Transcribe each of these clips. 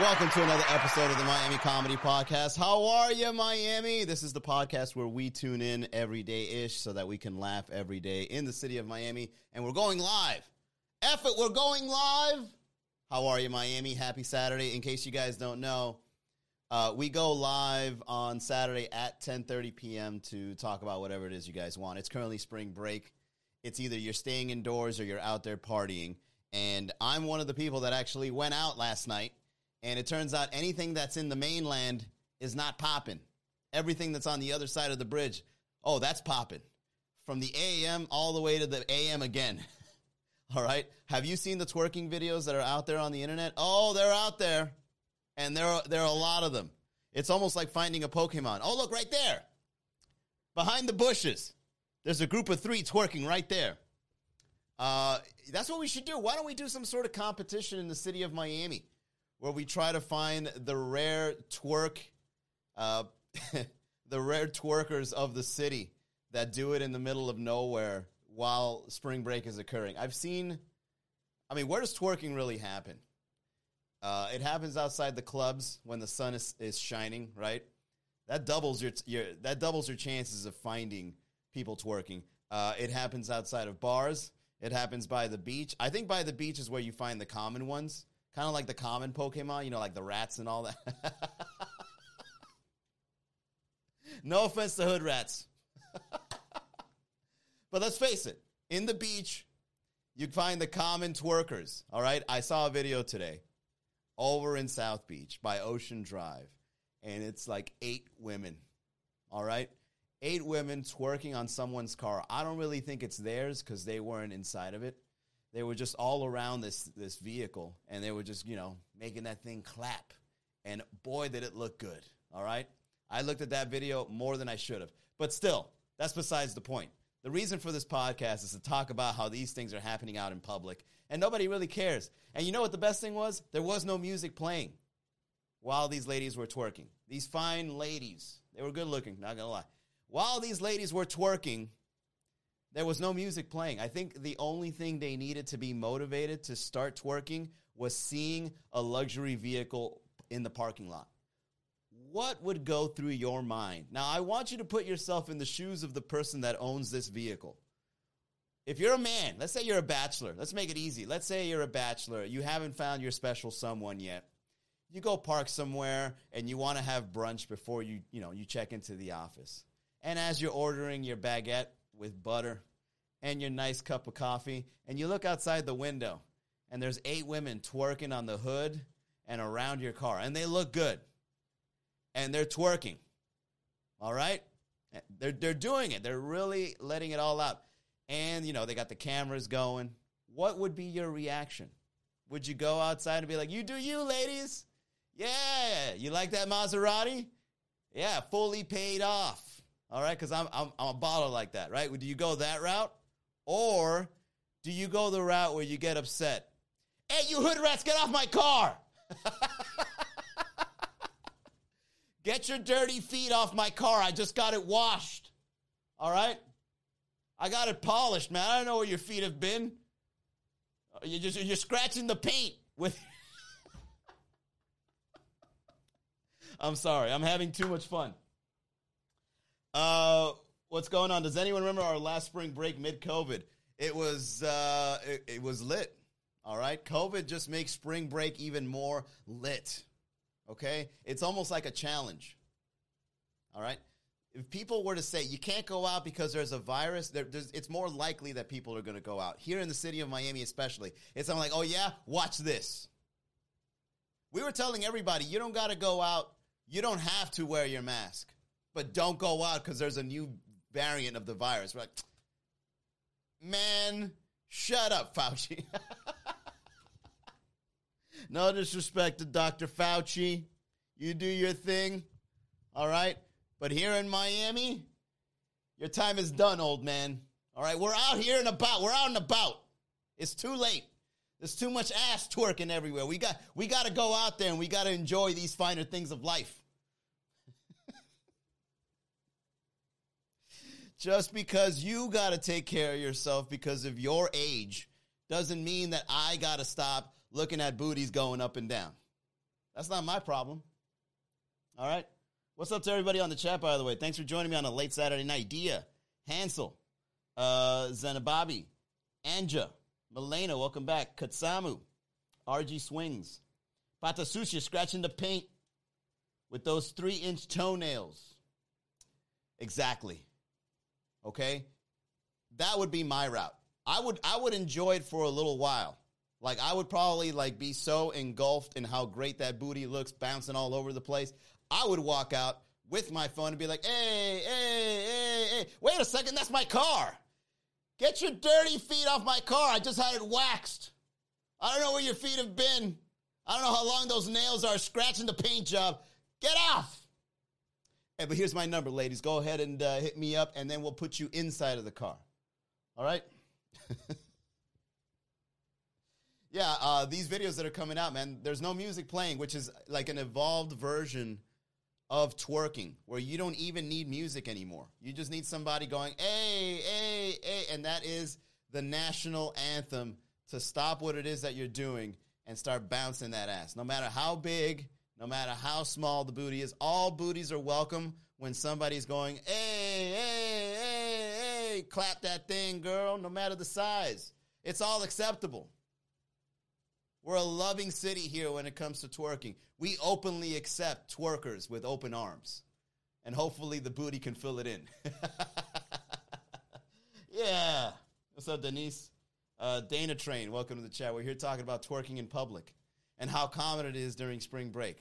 Welcome to another episode of the Miami Comedy Podcast. How are you, Miami? This is the podcast where we tune in every day ish so that we can laugh every day in the city of Miami. And we're going live. F it, we're going live. How are you, Miami? Happy Saturday. In case you guys don't know, uh, we go live on Saturday at 10:30 p.m. to talk about whatever it is you guys want. It's currently spring break. It's either you're staying indoors or you're out there partying. And I'm one of the people that actually went out last night and it turns out anything that's in the mainland is not popping. Everything that's on the other side of the bridge, oh, that's popping. From the AM all the way to the AM again. all right. Have you seen the twerking videos that are out there on the internet? Oh, they're out there. And there are, there are a lot of them. It's almost like finding a Pokemon. Oh, look, right there. Behind the bushes. There's a group of three twerking right there. Uh, that's what we should do. Why don't we do some sort of competition in the city of Miami? Where we try to find the rare twerk, uh, the rare twerkers of the city that do it in the middle of nowhere while spring break is occurring. I've seen, I mean, where does twerking really happen? Uh, it happens outside the clubs when the sun is, is shining, right? That doubles your, your that doubles your chances of finding people twerking. Uh, it happens outside of bars. It happens by the beach. I think by the beach is where you find the common ones. Kind of like the common Pokemon, you know, like the rats and all that. no offense to hood rats. but let's face it, in the beach, you find the common twerkers. All right. I saw a video today over in South Beach by Ocean Drive, and it's like eight women. All right. Eight women twerking on someone's car. I don't really think it's theirs because they weren't inside of it they were just all around this this vehicle and they were just you know making that thing clap. And boy did it look good all right? I looked at that video more than i should have. But still that's besides the point. The reason for this podcast is to talk about how these things are happening out in public and nobody really cares. And you know what the best thing was? There was no music playing while these ladies were twerking. These fine ladies they were good looking not gonna lie. While these ladies were twerking there was no music playing. I think the only thing they needed to be motivated to start twerking was seeing a luxury vehicle in the parking lot. What would go through your mind? Now, I want you to put yourself in the shoes of the person that owns this vehicle. If you're a man, let's say you're a bachelor, let's make it easy. Let's say you're a bachelor, you haven't found your special someone yet. You go park somewhere and you want to have brunch before you, you know, you check into the office. And as you're ordering your baguette, with butter and your nice cup of coffee, and you look outside the window, and there's eight women twerking on the hood and around your car, and they look good, and they're twerking. All right, they're they're doing it. They're really letting it all out, and you know they got the cameras going. What would be your reaction? Would you go outside and be like, "You do you, ladies"? Yeah, you like that Maserati? Yeah, fully paid off. All right, because I'm, I'm I'm a baller like that, right? Do you go that route, or do you go the route where you get upset? Hey, you hood rats, get off my car! get your dirty feet off my car. I just got it washed. All right, I got it polished, man. I don't know where your feet have been. Uh, you're just you're scratching the paint with. I'm sorry. I'm having too much fun. Uh, what's going on? Does anyone remember our last spring break mid COVID? It was uh, it, it was lit. All right, COVID just makes spring break even more lit. Okay, it's almost like a challenge. All right, if people were to say you can't go out because there's a virus, there, it's more likely that people are going to go out. Here in the city of Miami, especially, it's something like, oh yeah, watch this. We were telling everybody you don't got to go out. You don't have to wear your mask but don't go out because there's a new variant of the virus. We're like, man, shut up, Fauci. no disrespect to Dr. Fauci. You do your thing, all right? But here in Miami, your time is done, old man. All right, we're out here and about. We're out and about. It's too late. There's too much ass twerking everywhere. We got we got to go out there and we got to enjoy these finer things of life. Just because you got to take care of yourself because of your age doesn't mean that I got to stop looking at booties going up and down. That's not my problem. All right. What's up to everybody on the chat, by the way? Thanks for joining me on a late Saturday night. Dia, Hansel, uh, Zenababi, Anja, Milena, welcome back. Katsamu, RG Swings, Patasushi scratching the paint with those three inch toenails. Exactly. Okay? That would be my route. I would I would enjoy it for a little while. Like I would probably like be so engulfed in how great that booty looks bouncing all over the place. I would walk out with my phone and be like, "Hey, hey, hey, hey, wait a second, that's my car. Get your dirty feet off my car. I just had it waxed. I don't know where your feet have been. I don't know how long those nails are scratching the paint job. Get off." But here's my number, ladies. Go ahead and uh, hit me up, and then we'll put you inside of the car. All right? yeah, uh, these videos that are coming out, man, there's no music playing, which is like an evolved version of twerking, where you don't even need music anymore. You just need somebody going, hey, hey, hey, and that is the national anthem to stop what it is that you're doing and start bouncing that ass. No matter how big, no matter how small the booty is, all booties are welcome when somebody's going, hey, hey, hey, hey, clap that thing, girl, no matter the size. It's all acceptable. We're a loving city here when it comes to twerking. We openly accept twerkers with open arms. And hopefully the booty can fill it in. yeah. What's up, Denise? Uh, Dana Train, welcome to the chat. We're here talking about twerking in public and how common it is during spring break.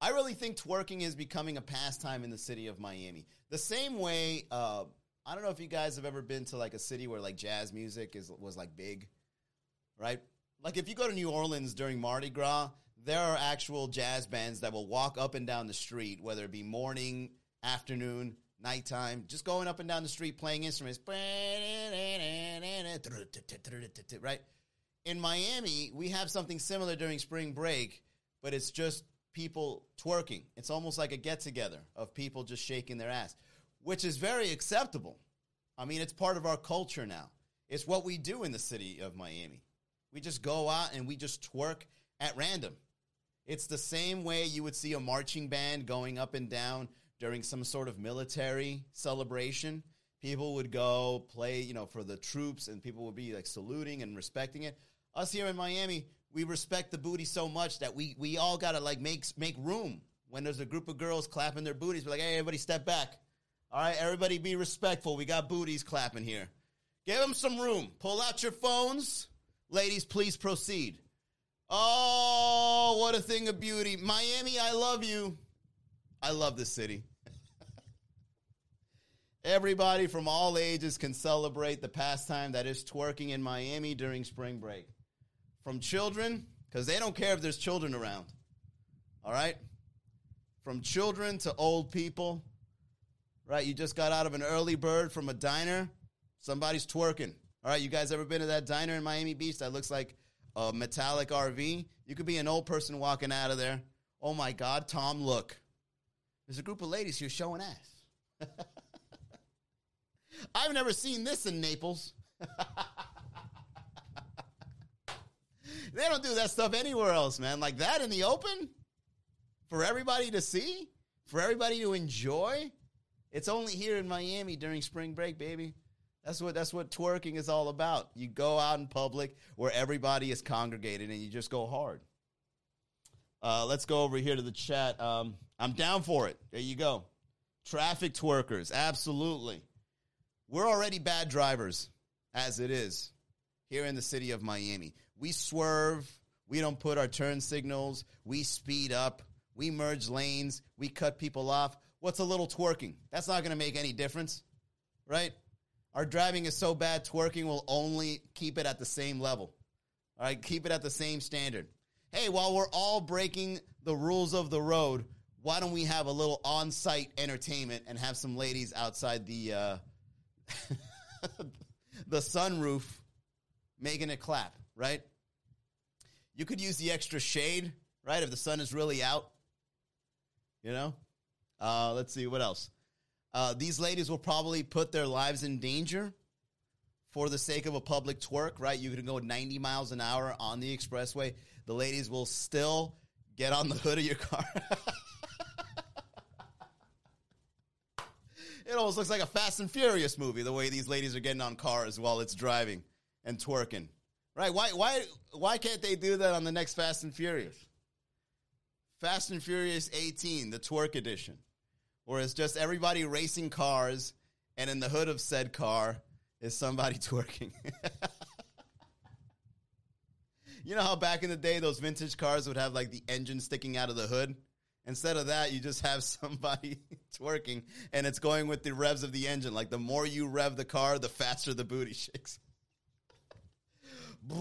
I really think twerking is becoming a pastime in the city of Miami. The same way, uh, I don't know if you guys have ever been to like a city where like jazz music is was like big, right? Like if you go to New Orleans during Mardi Gras, there are actual jazz bands that will walk up and down the street, whether it be morning, afternoon, nighttime, just going up and down the street playing instruments. Right? In Miami, we have something similar during spring break, but it's just people twerking. It's almost like a get together of people just shaking their ass, which is very acceptable. I mean, it's part of our culture now. It's what we do in the city of Miami. We just go out and we just twerk at random. It's the same way you would see a marching band going up and down during some sort of military celebration. People would go play, you know, for the troops and people would be like saluting and respecting it. Us here in Miami, we respect the booty so much that we we all gotta like make make room when there's a group of girls clapping their booties. We're like, hey, everybody, step back. All right, everybody, be respectful. We got booties clapping here. Give them some room. Pull out your phones, ladies. Please proceed. Oh, what a thing of beauty, Miami! I love you. I love this city. Everybody from all ages can celebrate the pastime that is twerking in Miami during spring break from children, because they don't care if there's children around. All right? From children to old people. Right? You just got out of an early bird from a diner. Somebody's twerking. All right, you guys ever been to that diner in Miami Beach that looks like a metallic RV? You could be an old person walking out of there. Oh my God, Tom, look. There's a group of ladies here showing ass. I've never seen this in Naples. They don't do that stuff anywhere else, man. Like that in the open for everybody to see, for everybody to enjoy. It's only here in Miami during spring break, baby. That's what that's what twerking is all about. You go out in public where everybody is congregated and you just go hard. Uh, let's go over here to the chat. Um, I'm down for it. There you go. Traffic twerkers, absolutely. We're already bad drivers as it is here in the city of Miami. We swerve. We don't put our turn signals. We speed up. We merge lanes. We cut people off. What's a little twerking? That's not going to make any difference, right? Our driving is so bad, twerking will only keep it at the same level. All right, keep it at the same standard. Hey, while we're all breaking the rules of the road, why don't we have a little on site entertainment and have some ladies outside the uh, the sunroof making it clap? Right? You could use the extra shade, right? If the sun is really out, you know? Uh, let's see, what else? Uh, these ladies will probably put their lives in danger for the sake of a public twerk, right? You can go 90 miles an hour on the expressway. The ladies will still get on the hood of your car. it almost looks like a Fast and Furious movie the way these ladies are getting on cars while it's driving and twerking. Right? Why why why can't they do that on the next Fast and Furious? Fast and Furious 18, the twerk edition, where it's just everybody racing cars, and in the hood of said car is somebody twerking. you know how back in the day those vintage cars would have like the engine sticking out of the hood? Instead of that, you just have somebody twerking and it's going with the revs of the engine. Like the more you rev the car, the faster the booty shakes.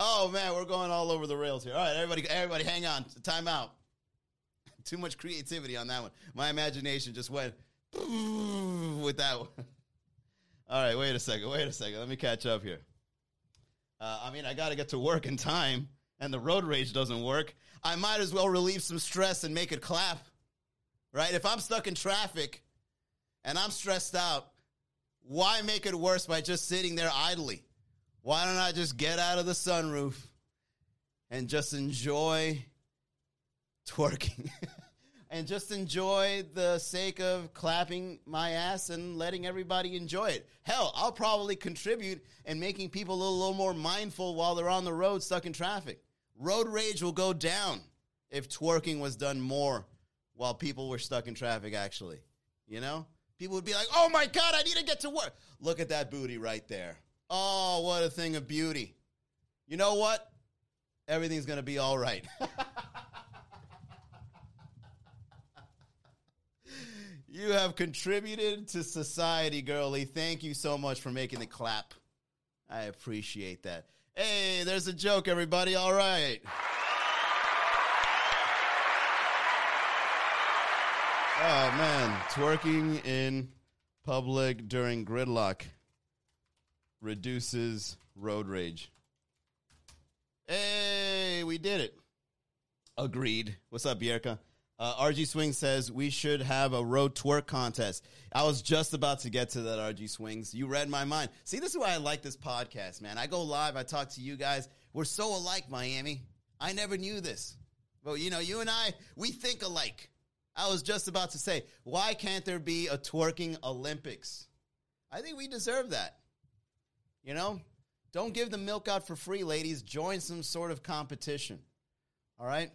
oh man, we're going all over the rails here. All right, everybody, everybody, hang on. Time out. Too much creativity on that one. My imagination just went with that one. All right, wait a second. Wait a second. Let me catch up here. Uh, I mean, I got to get to work in time, and the road rage doesn't work. I might as well relieve some stress and make it clap, right? If I'm stuck in traffic and I'm stressed out, why make it worse by just sitting there idly? Why don't I just get out of the sunroof and just enjoy twerking? and just enjoy the sake of clapping my ass and letting everybody enjoy it. Hell, I'll probably contribute in making people a little, little more mindful while they're on the road stuck in traffic. Road rage will go down if twerking was done more while people were stuck in traffic, actually. You know? People would be like, oh my God, I need to get to work. Look at that booty right there. Oh, what a thing of beauty. You know what? Everything's going to be all right. You have contributed to society, girlie. Thank you so much for making the clap. I appreciate that. Hey, there's a joke, everybody. All right. Oh, man. Twerking in public during gridlock reduces road rage. Hey, we did it. Agreed. What's up, Bierka? Uh, RG Swing says we should have a road twerk contest. I was just about to get to that, RG Swings. You read my mind. See, this is why I like this podcast, man. I go live, I talk to you guys. We're so alike, Miami. I never knew this. But, you know, you and I, we think alike. I was just about to say, why can't there be a twerking Olympics? I think we deserve that. You know, don't give the milk out for free, ladies. Join some sort of competition. All right?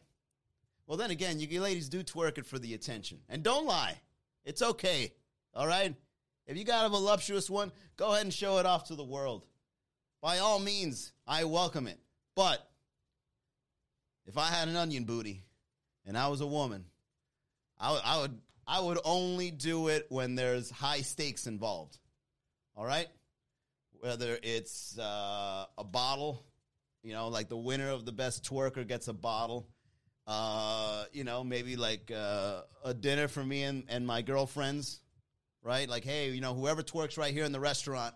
Well, then again, you ladies do twerk it for the attention. And don't lie. It's okay. All right? If you got a voluptuous one, go ahead and show it off to the world. By all means, I welcome it. But if I had an onion booty and I was a woman, I would, I would, I would only do it when there's high stakes involved. All right? Whether it's uh, a bottle, you know, like the winner of the best twerker gets a bottle uh, you know, maybe like uh, a dinner for me and, and my girlfriends, right? Like, hey, you know, whoever twerks right here in the restaurant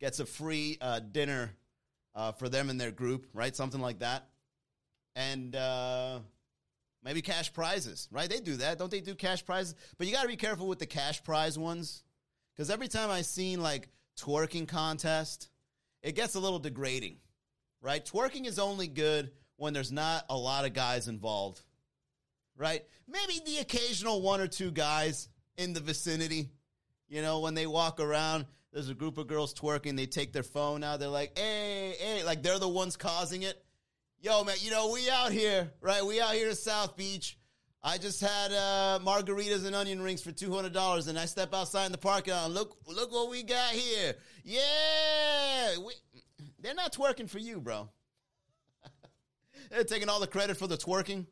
gets a free uh, dinner uh, for them and their group, right? Something like that. And uh, maybe cash prizes, right? They do that. Don't they do cash prizes? But you got to be careful with the cash prize ones. Because every time I seen like twerking contest, it gets a little degrading, right? Twerking is only good when there's not a lot of guys involved, right? Maybe the occasional one or two guys in the vicinity. You know, when they walk around, there's a group of girls twerking, they take their phone out, they're like, hey, hey, like they're the ones causing it. Yo, man, you know, we out here, right? We out here to South Beach. I just had uh, margaritas and onion rings for two hundred dollars, and I step outside in the parking lot. And look, look what we got here! Yeah, we, they're not twerking for you, bro. They're taking all the credit for the twerking.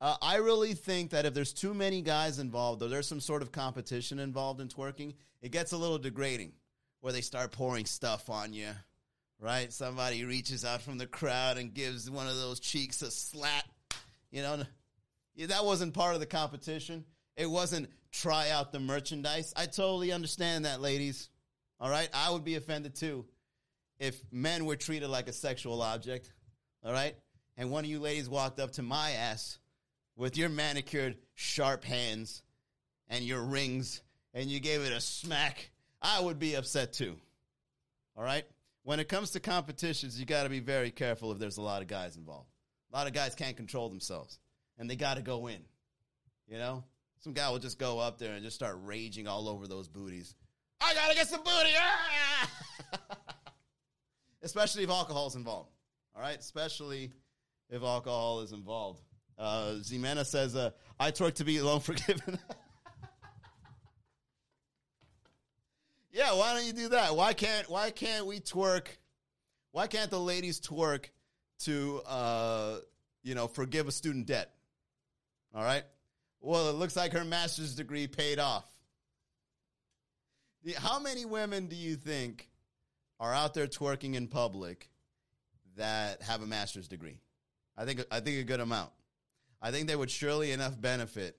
Uh, I really think that if there's too many guys involved, or there's some sort of competition involved in twerking, it gets a little degrading where they start pouring stuff on you, right? Somebody reaches out from the crowd and gives one of those cheeks a slap. You know, that wasn't part of the competition. It wasn't try out the merchandise. I totally understand that, ladies. All right? I would be offended too if men were treated like a sexual object all right? And one of you ladies walked up to my ass with your manicured, sharp hands and your rings and you gave it a smack, I would be upset too. All right? When it comes to competitions, you got to be very careful if there's a lot of guys involved. A lot of guys can't control themselves, and they got to go in. You know, some guy will just go up there and just start raging all over those booties. I gotta get some booty, ah! especially if alcohol is involved. All right, especially if alcohol is involved. Uh, Zimena says, uh, "I twerk to be alone forgiven." Yeah, why don't you do that? Why can't why can't we twerk? Why can't the ladies twerk to uh, you know, forgive a student debt? All right? Well, it looks like her master's degree paid off. How many women do you think are out there twerking in public that have a master's degree? I think I think a good amount. I think they would surely enough benefit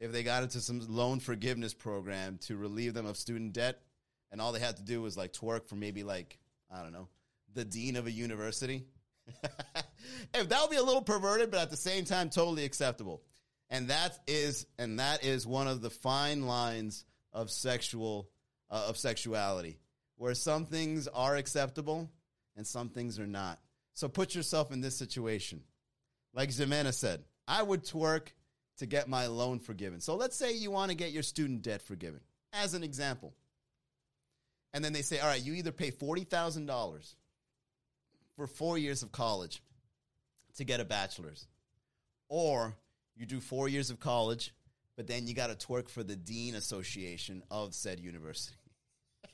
if they got into some loan forgiveness program to relieve them of student debt and all they had to do was like twerk for maybe like I don't know the dean of a university. if that would be a little perverted, but at the same time totally acceptable. And that is and that is one of the fine lines of sexual uh, of sexuality, where some things are acceptable and some things are not. So put yourself in this situation. Like Ximena said, I would twerk to get my loan forgiven. So let's say you want to get your student debt forgiven, as an example. And then they say, all right, you either pay $40,000 for four years of college to get a bachelor's, or you do four years of college, but then you got to twerk for the Dean Association of said university.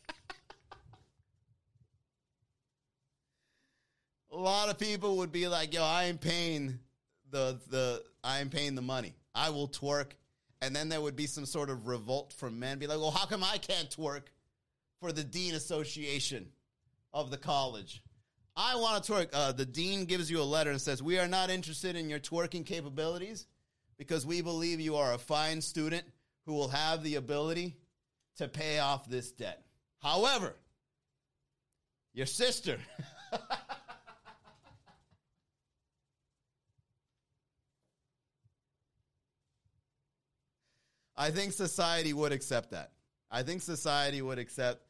a lot of people would be like, yo, I ain't paying the the I am paying the money. I will twerk. And then there would be some sort of revolt from men, be like, well, how come I can't twerk? For the Dean Association of the college. I want to twerk. Uh, the dean gives you a letter and says, We are not interested in your twerking capabilities because we believe you are a fine student who will have the ability to pay off this debt. However, your sister. I think society would accept that. I think society would accept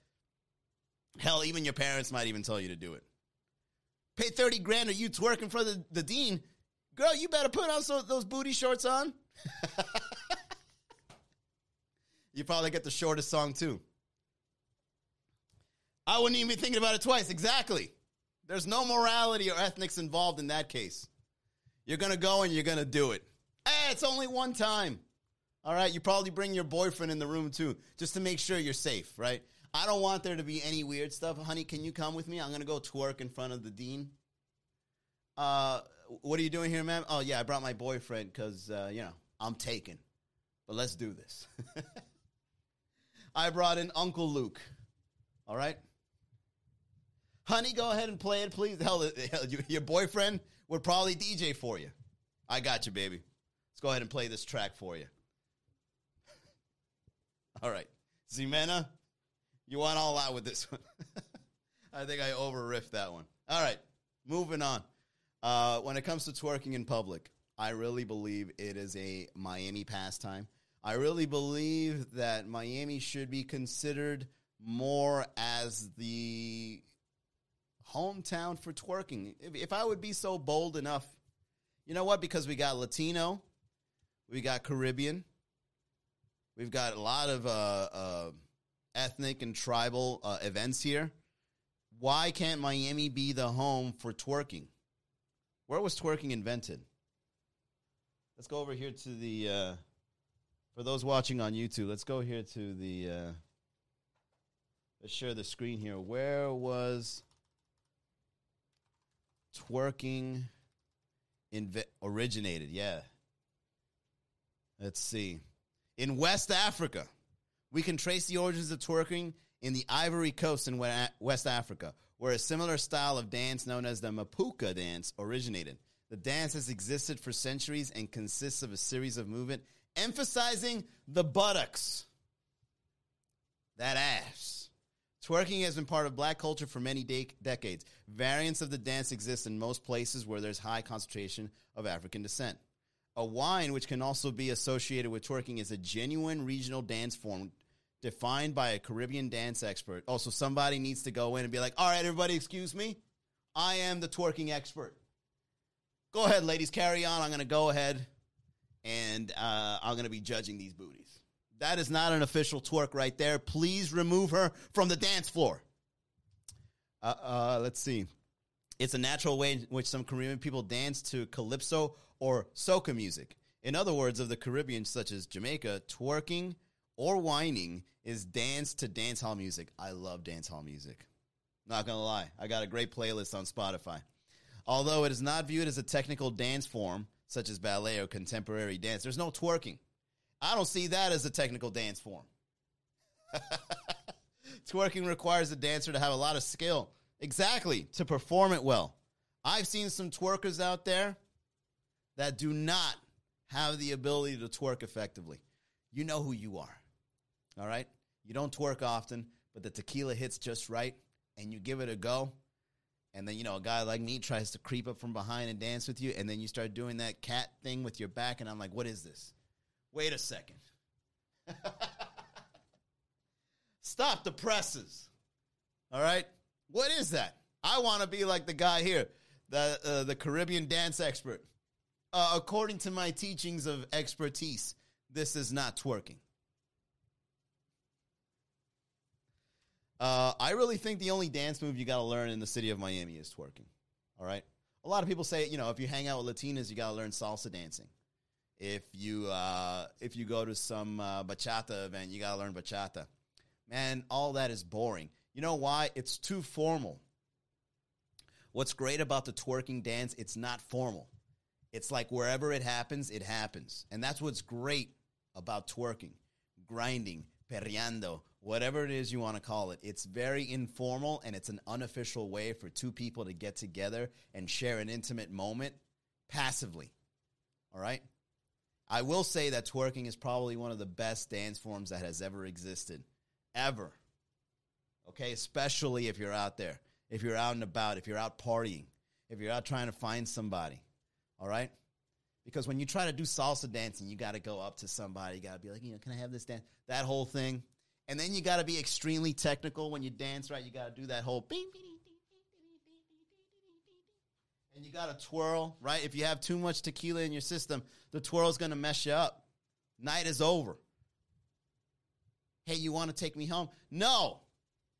Hell, even your parents might even tell you to do it. Pay 30 grand or you twerking for the, the dean. Girl, you better put on so, those booty shorts on. you probably get the shortest song too. I wouldn't even be thinking about it twice. Exactly. There's no morality or ethnics involved in that case. You're going to go and you're going to do it. Hey, it's only one time. All right. You probably bring your boyfriend in the room too, just to make sure you're safe, right? I don't want there to be any weird stuff. Honey, can you come with me? I'm to go twerk in front of the dean. Uh, what are you doing here, ma'am? Oh, yeah, I brought my boyfriend because, uh, you know, I'm taken. But let's do this. I brought in Uncle Luke. All right? Honey, go ahead and play it, please. Hell, hell your boyfriend would probably DJ for you. I got you, baby. Let's go ahead and play this track for you. All right. Zimena, you went all out with this one. I think I over riffed that one. All right, moving on. Uh, when it comes to twerking in public, I really believe it is a Miami pastime. I really believe that Miami should be considered more as the hometown for twerking. If, if I would be so bold enough, you know what? Because we got Latino, we got Caribbean, we've got a lot of uh, uh, ethnic and tribal uh, events here. Why can't Miami be the home for twerking? Where was twerking invented? Let's go over here to the. Uh, for those watching on YouTube, let's go here to the. Uh, let's share the screen here. Where was twerking inve- originated? Yeah. Let's see. In West Africa. We can trace the origins of twerking in the Ivory Coast in West Africa, where a similar style of dance known as the Mapouka dance originated. The dance has existed for centuries and consists of a series of movement emphasizing the buttocks. That ass. Twerking has been part of black culture for many de- decades. Variants of the dance exist in most places where there's high concentration of African descent. A wine, which can also be associated with twerking, is a genuine regional dance form defined by a Caribbean dance expert. Also, somebody needs to go in and be like, all right, everybody, excuse me. I am the twerking expert. Go ahead, ladies, carry on. I'm going to go ahead and uh, I'm going to be judging these booties. That is not an official twerk right there. Please remove her from the dance floor. Uh, uh, let's see. It's a natural way in which some Caribbean people dance to calypso or soca music. In other words, of the Caribbean, such as Jamaica, twerking or wining is dance to dance hall music. I love dance hall music. Not gonna lie, I got a great playlist on Spotify. Although it is not viewed as a technical dance form, such as ballet or contemporary dance, there's no twerking. I don't see that as a technical dance form. Twerking requires a dancer to have a lot of skill. Exactly, to perform it well. I've seen some twerkers out there that do not have the ability to twerk effectively. You know who you are. All right? You don't twerk often, but the tequila hits just right and you give it a go. And then, you know, a guy like me tries to creep up from behind and dance with you. And then you start doing that cat thing with your back. And I'm like, what is this? Wait a second. Stop the presses. All right? What is that? I want to be like the guy here, the uh, the Caribbean dance expert. Uh, according to my teachings of expertise, this is not twerking. Uh, I really think the only dance move you got to learn in the city of Miami is twerking. All right. A lot of people say, you know, if you hang out with Latinas, you got to learn salsa dancing. If you uh, if you go to some uh, bachata event, you got to learn bachata. Man, all that is boring. You know why? It's too formal. What's great about the twerking dance, it's not formal. It's like wherever it happens, it happens. And that's what's great about twerking, grinding, perreando, whatever it is you want to call it. It's very informal and it's an unofficial way for two people to get together and share an intimate moment passively. All right? I will say that twerking is probably one of the best dance forms that has ever existed. Ever. Okay? Especially if you're out there if you're out and about, if you're out partying, if you're out trying to find somebody. All right? Because when you try to do salsa dancing, you got to go up to somebody. You got to be like, you know, can I have this dance? That whole thing. And then you got to be extremely technical when you dance, right? You got to do that whole bing, and you got to twirl, right? If you have too much tequila in your system, the twirl's going to mess you up. Night is over. Hey, you want to take me home? No.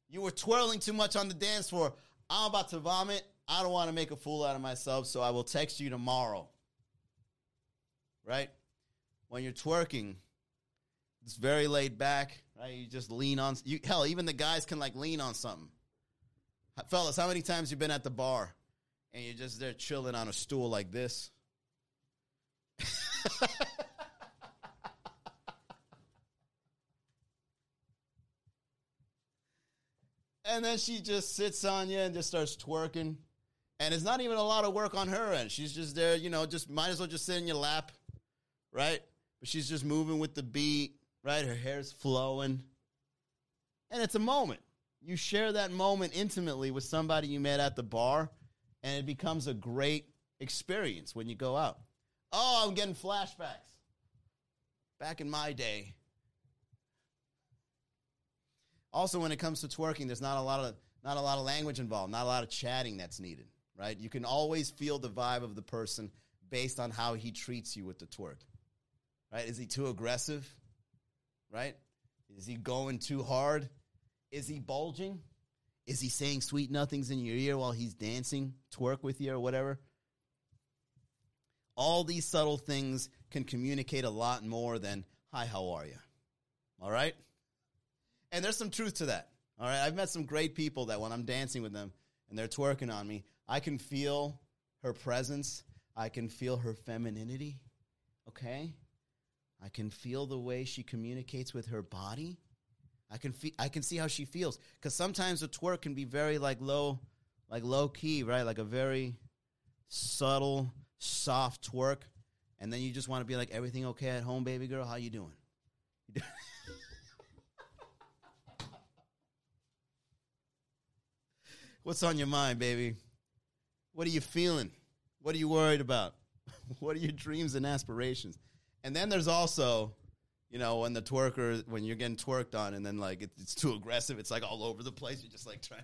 You were twirling too much on the dance floor. I'm about to vomit. I don't want to make a fool out of myself, so I will text you tomorrow. Right? When you're twerking, it's very laid back, right? You just lean on you hell, even the guys can like lean on something. Fellas, how many times you been at the bar and you're just there chilling on a stool like this? And then she just sits on you and just starts twerking. And it's not even a lot of work on her end. She's just there, you know, just might as well just sit in your lap, right? But she's just moving with the beat, right? Her hair's flowing. And it's a moment. You share that moment intimately with somebody you met at the bar, and it becomes a great experience when you go out. Oh, I'm getting flashbacks. Back in my day, also, when it comes to twerking, there's not a lot of not a lot of language involved, not a lot of chatting that's needed, right? You can always feel the vibe of the person based on how he treats you with the twerk. Right? Is he too aggressive? Right? Is he going too hard? Is he bulging? Is he saying sweet nothings in your ear while he's dancing, twerk with you or whatever? All these subtle things can communicate a lot more than, hi, how are you? All right? And there's some truth to that. All right. I've met some great people that when I'm dancing with them and they're twerking on me, I can feel her presence. I can feel her femininity. Okay. I can feel the way she communicates with her body. I can feel, I can see how she feels because sometimes a twerk can be very like low, like low key, right? Like a very subtle, soft twerk, and then you just want to be like, "Everything okay at home, baby girl? How you doing?" What's on your mind, baby? What are you feeling? What are you worried about? what are your dreams and aspirations? And then there's also you know, when the twerker, when you're getting twerked on, and then like it, it's too aggressive, it's like all over the place. You're just like trying,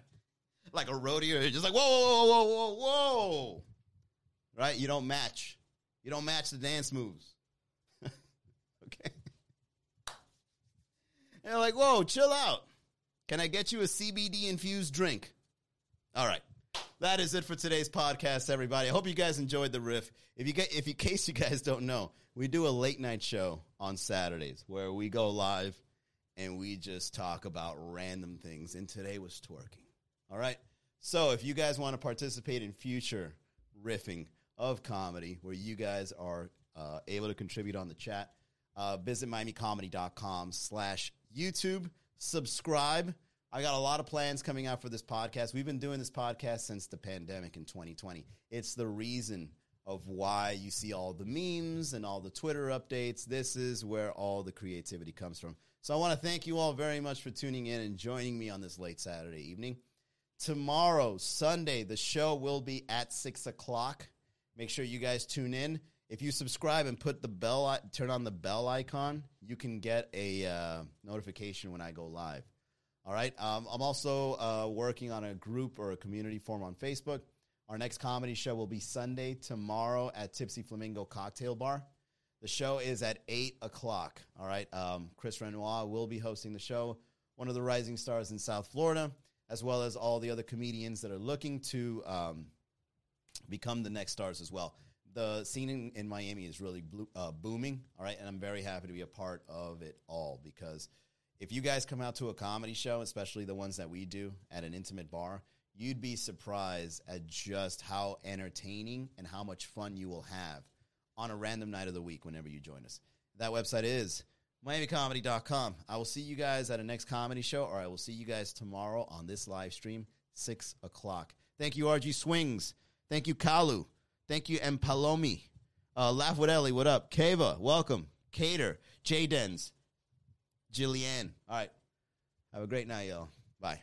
like a rodeo. You're just like whoa, whoa, whoa, whoa, whoa, whoa. Right? You don't match. You don't match the dance moves. okay. And you're like, whoa, chill out. Can I get you a CBD infused drink? All right. That is it for today's podcast, everybody. I hope you guys enjoyed the riff. If you get, if in case you guys don't know, we do a late night show on Saturdays where we go live and we just talk about random things. And today was twerking. All right. So if you guys want to participate in future riffing of comedy where you guys are uh, able to contribute on the chat, uh, visit miamicomedy.com slash YouTube. Subscribe. I got a lot of plans coming out for this podcast. We've been doing this podcast since the pandemic in 2020. It's the reason of why you see all the memes and all the Twitter updates. This is where all the creativity comes from. So I want to thank you all very much for tuning in and joining me on this late Saturday evening. Tomorrow, Sunday, the show will be at six o'clock. Make sure you guys tune in. If you subscribe and put the bell, turn on the bell icon, you can get a uh, notification when I go live. All right. Um, I'm also uh, working on a group or a community forum on Facebook. Our next comedy show will be Sunday tomorrow at Tipsy Flamingo Cocktail Bar. The show is at 8 o'clock. All right. Um, Chris Renoir will be hosting the show, one of the rising stars in South Florida, as well as all the other comedians that are looking to um, become the next stars as well. The scene in, in Miami is really uh, booming. All right. And I'm very happy to be a part of it all because if you guys come out to a comedy show, especially the ones that we do at an intimate bar, you'd be surprised at just how entertaining and how much fun you will have on a random night of the week whenever you join us. That website is miamicomedy.com. I will see you guys at a next comedy show, or I will see you guys tomorrow on this live stream, 6 o'clock. Thank you, RG Swings. Thank you, Kalu. Thank you, M. Palomi. Uh, Laugh with Ellie, what up? Kava, welcome. Cater, J Jillian. All right. Have a great night, y'all. Bye.